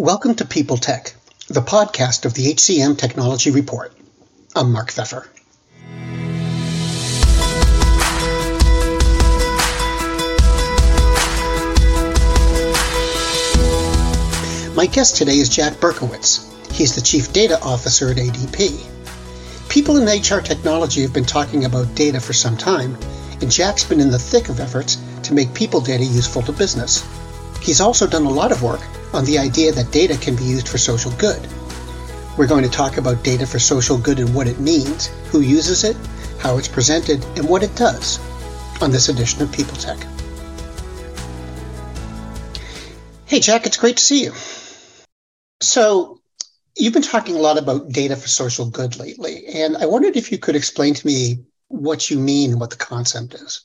Welcome to People Tech, the podcast of the HCM Technology Report. I'm Mark Feffer. My guest today is Jack Berkowitz. He's the Chief Data Officer at ADP. People in HR technology have been talking about data for some time, and Jack's been in the thick of efforts to make people data useful to business. He's also done a lot of work on the idea that data can be used for social good. We're going to talk about data for social good and what it means, who uses it, how it's presented, and what it does on this edition of People Tech. Hey, Jack, it's great to see you. So, you've been talking a lot about data for social good lately, and I wondered if you could explain to me what you mean and what the concept is.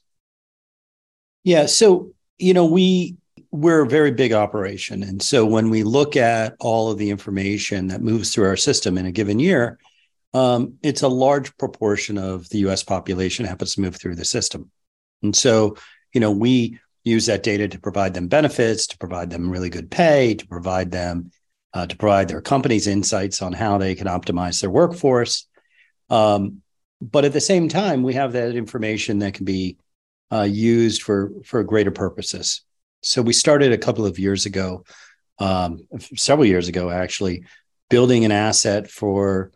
Yeah, so, you know, we we're a very big operation. And so when we look at all of the information that moves through our system in a given year, um, it's a large proportion of the US population that happens to move through the system. And so, you know, we use that data to provide them benefits, to provide them really good pay, to provide them, uh, to provide their companies insights on how they can optimize their workforce. Um, but at the same time, we have that information that can be uh, used for for greater purposes. So we started a couple of years ago, um, several years ago, actually, building an asset for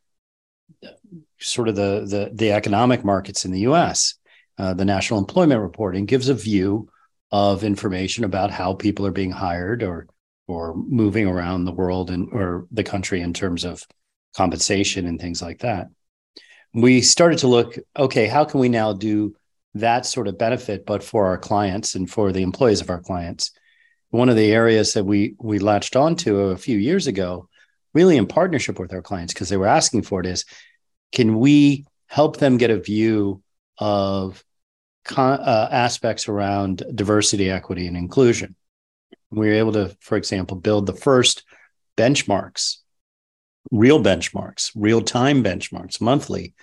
sort of the the, the economic markets in the U.S. Uh, the National Employment Reporting gives a view of information about how people are being hired or or moving around the world and or the country in terms of compensation and things like that. We started to look, okay, how can we now do that sort of benefit, but for our clients and for the employees of our clients. One of the areas that we we latched onto a few years ago, really in partnership with our clients, because they were asking for it, is can we help them get a view of con- uh, aspects around diversity, equity, and inclusion? We were able to, for example, build the first benchmarks, real benchmarks, real time benchmarks, monthly,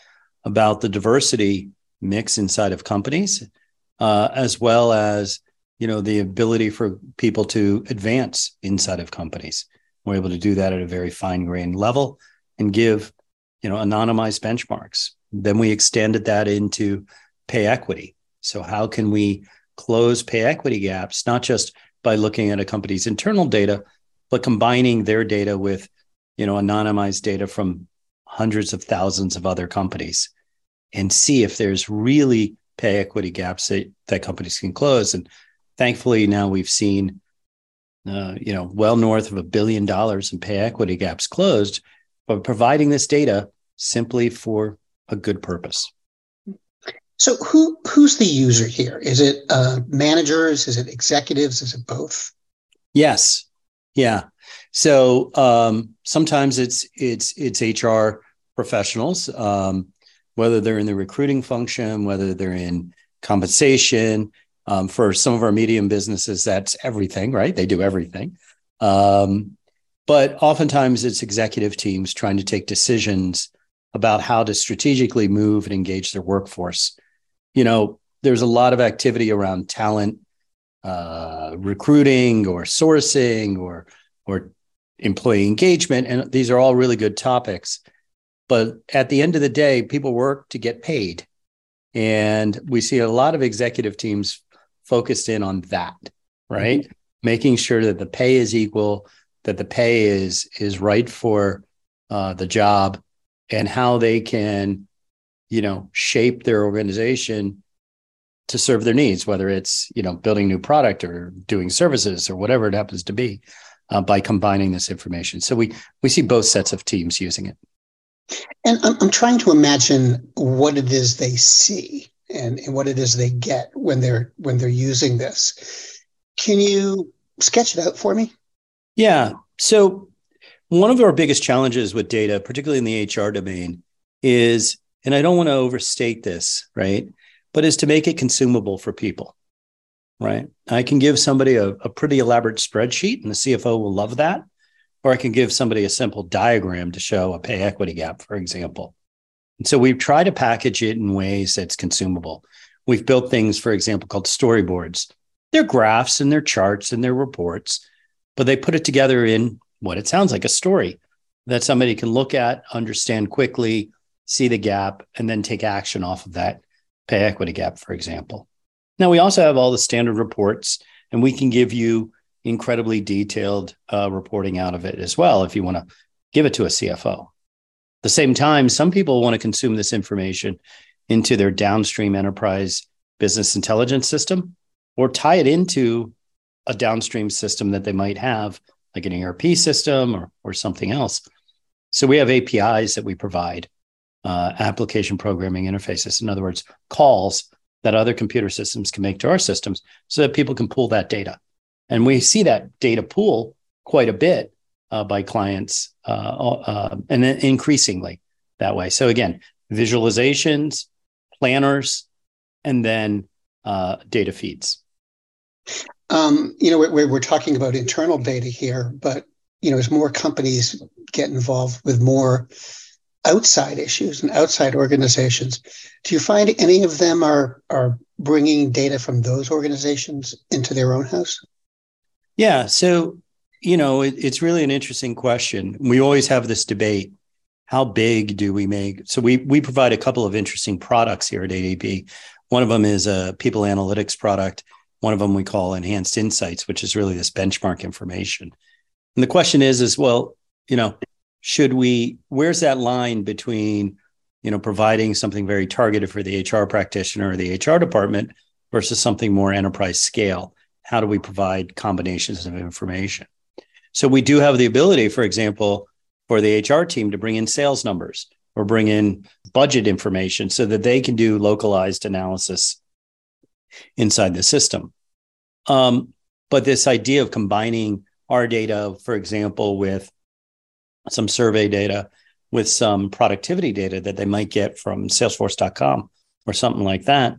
about the diversity mix inside of companies, uh, as well as you know the ability for people to advance inside of companies. We're able to do that at a very fine grained level and give you know anonymized benchmarks. Then we extended that into pay equity. So how can we close pay equity gaps not just by looking at a company's internal data, but combining their data with you know anonymized data from hundreds of thousands of other companies and see if there's really pay equity gaps that, that companies can close. And thankfully, now we've seen, uh, you know, well north of a billion dollars in pay equity gaps closed, but providing this data simply for a good purpose. So, who who's the user here? Is it uh, managers? Is it executives? Is it both? Yes, yeah. So um, sometimes it's it's it's HR professionals. Um, whether they're in the recruiting function, whether they're in compensation. Um, for some of our medium businesses, that's everything, right? They do everything. Um, but oftentimes it's executive teams trying to take decisions about how to strategically move and engage their workforce. You know, there's a lot of activity around talent uh, recruiting or sourcing or or employee engagement, and these are all really good topics. But at the end of the day, people work to get paid. And we see a lot of executive teams focused in on that, right? Mm-hmm. Making sure that the pay is equal, that the pay is is right for uh, the job, and how they can, you know, shape their organization to serve their needs, whether it's you know building new product or doing services or whatever it happens to be, uh, by combining this information. So we we see both sets of teams using it. And I'm, I'm trying to imagine what it is they see and, and what it is they get when they're when they're using this. Can you sketch it out for me? Yeah. So one of our biggest challenges with data, particularly in the HR domain, is, and I don't want to overstate this, right? But is to make it consumable for people, right? I can give somebody a, a pretty elaborate spreadsheet, and the CFO will love that or I can give somebody a simple diagram to show a pay equity gap, for example. And so we've tried to package it in ways that's consumable. We've built things, for example, called storyboards. They're graphs and they're charts and they're reports, but they put it together in what it sounds like a story that somebody can look at, understand quickly, see the gap, and then take action off of that pay equity gap, for example. Now, we also have all the standard reports, and we can give you incredibly detailed uh, reporting out of it as well if you want to give it to a CFO. At the same time, some people want to consume this information into their downstream enterprise business intelligence system or tie it into a downstream system that they might have, like an ERP system or, or something else. So we have APIs that we provide, uh, application programming interfaces. In other words, calls that other computer systems can make to our systems so that people can pull that data. And we see that data pool quite a bit uh, by clients uh, uh, and increasingly that way. So again, visualizations, planners, and then uh, data feeds. Um, you know, we're, we're talking about internal data here, but you know, as more companies get involved with more outside issues and outside organizations, do you find any of them are are bringing data from those organizations into their own house? Yeah. So, you know, it, it's really an interesting question. We always have this debate. How big do we make? So we we provide a couple of interesting products here at ADP. One of them is a people analytics product. One of them we call enhanced insights, which is really this benchmark information. And the question is, is well, you know, should we? Where's that line between, you know, providing something very targeted for the HR practitioner or the HR department versus something more enterprise scale? How do we provide combinations of information? So we do have the ability, for example, for the HR team to bring in sales numbers or bring in budget information so that they can do localized analysis inside the system. Um, but this idea of combining our data, for example, with some survey data, with some productivity data that they might get from salesforce.com or something like that,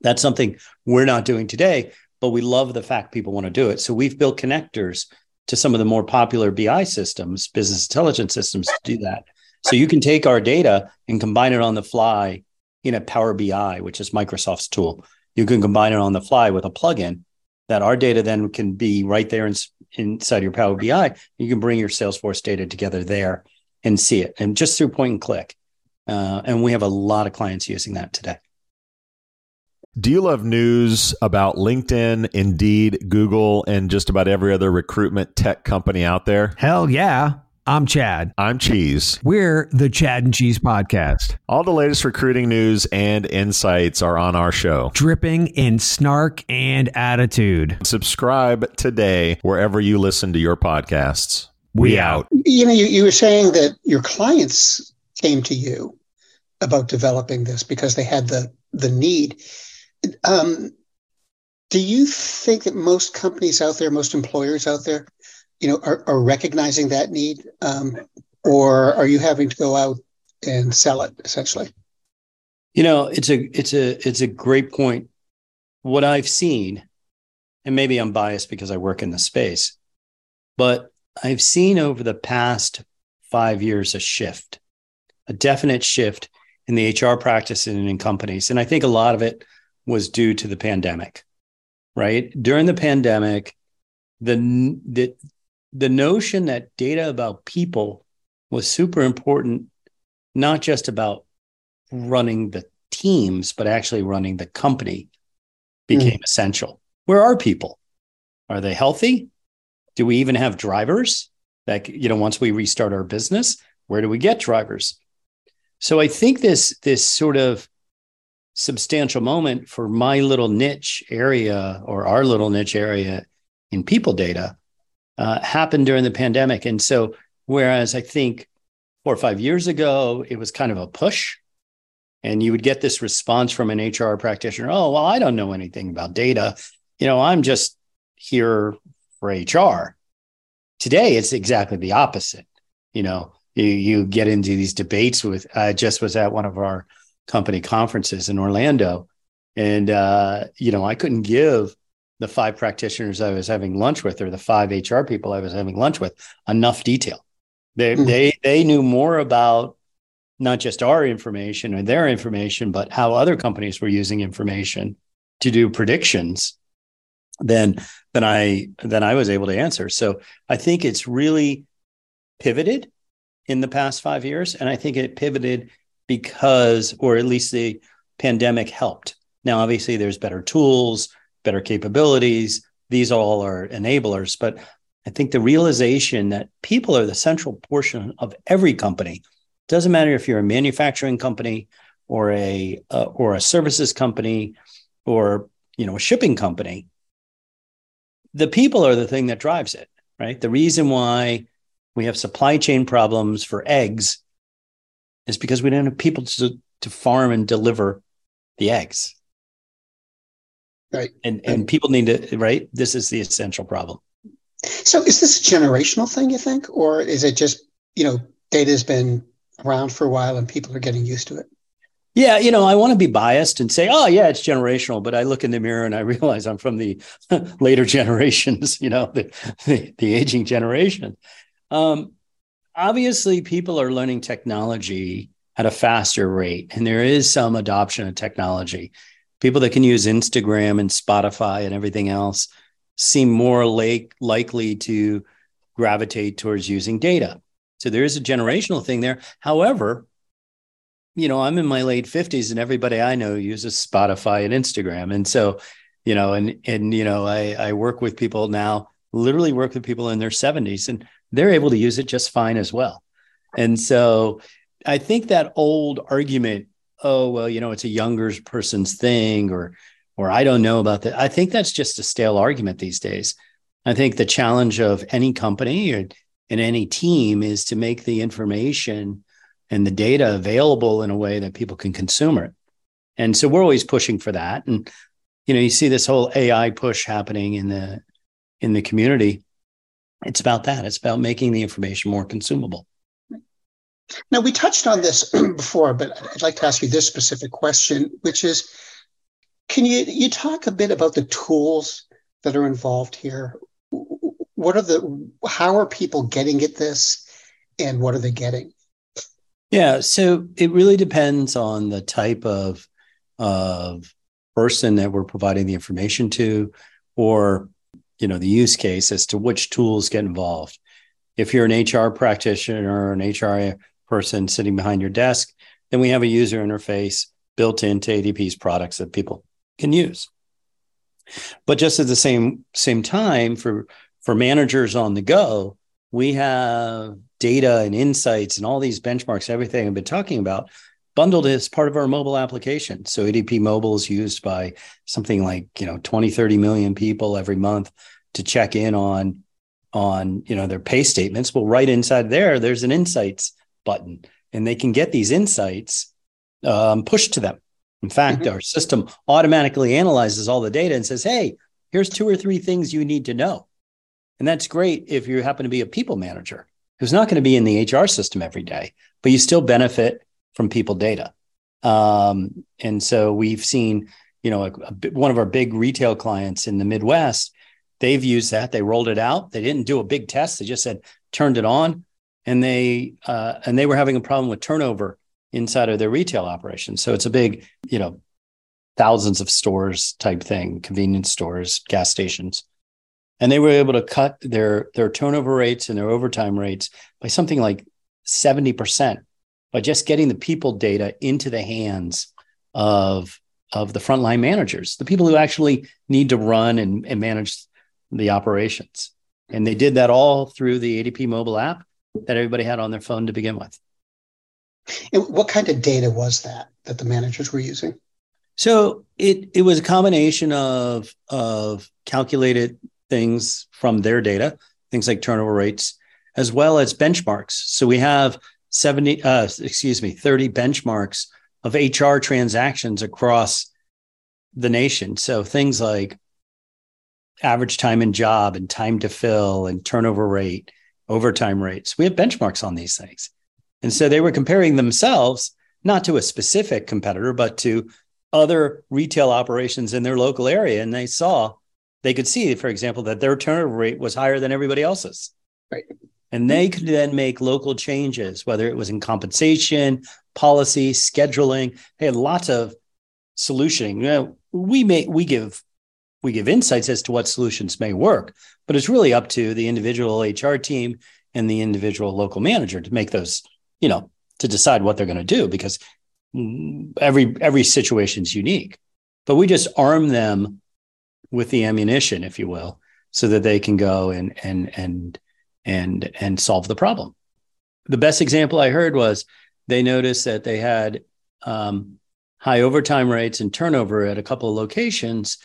that's something we're not doing today but we love the fact people want to do it. So we've built connectors to some of the more popular BI systems, business intelligence systems to do that. So you can take our data and combine it on the fly in a Power BI, which is Microsoft's tool. You can combine it on the fly with a plugin that our data then can be right there in, inside your Power BI. You can bring your Salesforce data together there and see it, and just through point and click. Uh, and we have a lot of clients using that today. Do you love news about LinkedIn, Indeed, Google, and just about every other recruitment tech company out there? Hell yeah. I'm Chad. I'm Cheese. We're the Chad and Cheese Podcast. All the latest recruiting news and insights are on our show, dripping in snark and attitude. Subscribe today wherever you listen to your podcasts. We, out. You know, you, you were saying that your clients came to you about developing this because they had the the need. Um, do you think that most companies out there, most employers out there, you know, are, are recognizing that need, um, or are you having to go out and sell it essentially? You know, it's a it's a it's a great point. What I've seen, and maybe I'm biased because I work in the space, but I've seen over the past five years a shift, a definite shift in the HR practice and in companies, and I think a lot of it was due to the pandemic, right? During the pandemic, the, the, the notion that data about people was super important, not just about running the teams, but actually running the company became mm. essential. Where are people? Are they healthy? Do we even have drivers? That you know, once we restart our business, where do we get drivers? So I think this this sort of substantial moment for my little niche area or our little niche area in people data uh, happened during the pandemic. And so, whereas I think four or five years ago, it was kind of a push, and you would get this response from an HR practitioner oh, well, I don't know anything about data. You know, I'm just here for HR. Today, it's exactly the opposite. You know, you, you get into these debates with, I just was at one of our company conferences in Orlando. And, uh, you know, I couldn't give the five practitioners I was having lunch with or the five HR people I was having lunch with enough detail. They, mm-hmm. they, they knew more about not just our information or their information, but how other companies were using information to do predictions than than I than I was able to answer. So I think it's really pivoted in the past five years, and I think it pivoted because, or at least the pandemic helped. Now, obviously, there's better tools, better capabilities. These all are enablers, but I think the realization that people are the central portion of every company. Doesn't matter if you're a manufacturing company or a uh, or a services company or you know a shipping company. The people are the thing that drives it, right? The reason why we have supply chain problems for eggs is because we don't have people to, to farm and deliver the eggs. Right. And and people need to right. This is the essential problem. So is this a generational thing, you think, or is it just, you know, data has been around for a while and people are getting used to it? Yeah, you know, I want to be biased and say, oh, yeah, it's generational. But I look in the mirror and I realize I'm from the later generations, you know, the, the, the aging generation. Um, obviously, people are learning technology at a faster rate, and there is some adoption of technology. People that can use Instagram and Spotify and everything else seem more like, likely to gravitate towards using data. So there is a generational thing there. However, you know, I'm in my late 50s and everybody I know uses Spotify and Instagram. And so, you know, and and you know, I I work with people now, literally work with people in their 70s and they're able to use it just fine as well. And so I think that old argument, oh, well, you know, it's a younger person's thing or or I don't know about that. I think that's just a stale argument these days. I think the challenge of any company or in any team is to make the information and the data available in a way that people can consume it. And so we're always pushing for that. And you know, you see this whole AI push happening in the in the community. It's about that. It's about making the information more consumable. Now we touched on this before, but I'd like to ask you this specific question, which is can you you talk a bit about the tools that are involved here? What are the how are people getting at this and what are they getting? Yeah, so it really depends on the type of of person that we're providing the information to, or you know the use case as to which tools get involved. If you're an HR practitioner or an HR person sitting behind your desk, then we have a user interface built into ADP's products that people can use. But just at the same same time, for for managers on the go, we have data and insights and all these benchmarks, everything I've been talking about, bundled as part of our mobile application. So ADP Mobile is used by something like, you know, 20, 30 million people every month to check in on on, you know, their pay statements. Well, right inside there, there's an insights button and they can get these insights um, pushed to them. In fact, mm-hmm. our system automatically analyzes all the data and says, hey, here's two or three things you need to know. And that's great if you happen to be a people manager who's not going to be in the HR system every day, but you still benefit from people data. Um, and so we've seen, you know, a, a, one of our big retail clients in the Midwest, they've used that. They rolled it out. They didn't do a big test. They just said turned it on, and they uh, and they were having a problem with turnover inside of their retail operations. So it's a big, you know, thousands of stores type thing, convenience stores, gas stations and they were able to cut their their turnover rates and their overtime rates by something like 70% by just getting the people data into the hands of of the frontline managers the people who actually need to run and, and manage the operations. And they did that all through the adp mobile app that everybody had on their phone to begin with. And what kind of data was that that the managers were using? So it it was a combination of of calculated things from their data, things like turnover rates, as well as benchmarks. So we have 70, uh, excuse me, 30 benchmarks of HR transactions across the nation. So things like average time in job and time to fill and turnover rate, overtime rates. We have benchmarks on these things. And so they were comparing themselves not to a specific competitor, but to other retail operations in their local area. And they saw they could see, for example, that their turnover rate was higher than everybody else's. Right. And they could then make local changes, whether it was in compensation, policy, scheduling. They had lots of solutioning. You know, we may we give we give insights as to what solutions may work, but it's really up to the individual HR team and the individual local manager to make those, you know, to decide what they're going to do because every every situation is unique. But we just arm them with the ammunition, if you will, so that they can go and and and and and solve the problem. The best example I heard was they noticed that they had um, high overtime rates and turnover at a couple of locations,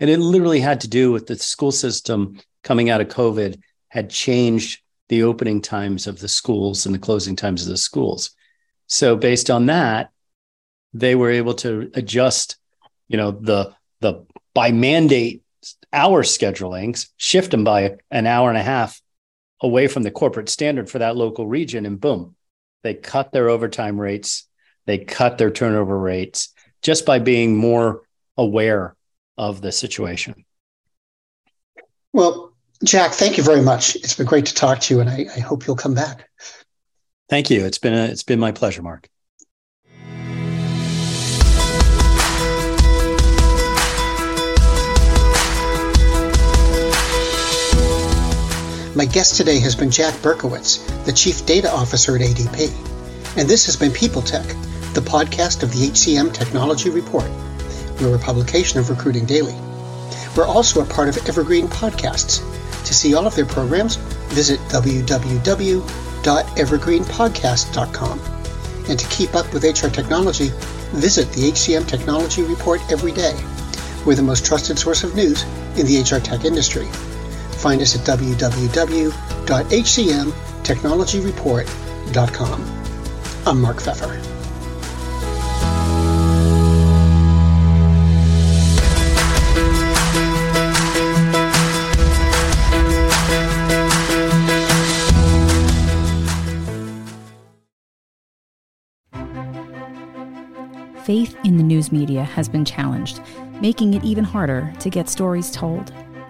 and it literally had to do with the school system coming out of COVID had changed the opening times of the schools and the closing times of the schools. So based on that, they were able to adjust, you know, the the by mandate hour schedulings, shift them by an hour and a half away from the corporate standard for that local region, and boom, they cut their overtime rates, they cut their turnover rates just by being more aware of the situation. Well, Jack, thank you very much. It's been great to talk to you, and I, I hope you'll come back. Thank you. It's been a, it's been my pleasure, Mark. My guest today has been Jack Berkowitz, the Chief Data Officer at ADP. And this has been People Tech, the podcast of the HCM Technology Report. We're a publication of Recruiting Daily. We're also a part of Evergreen Podcasts. To see all of their programs, visit www.evergreenpodcast.com. And to keep up with HR technology, visit the HCM Technology Report every day. We're the most trusted source of news in the HR tech industry. Find us at www.hcmtechnologyreport.com. I'm Mark Feffer. Faith in the news media has been challenged, making it even harder to get stories told.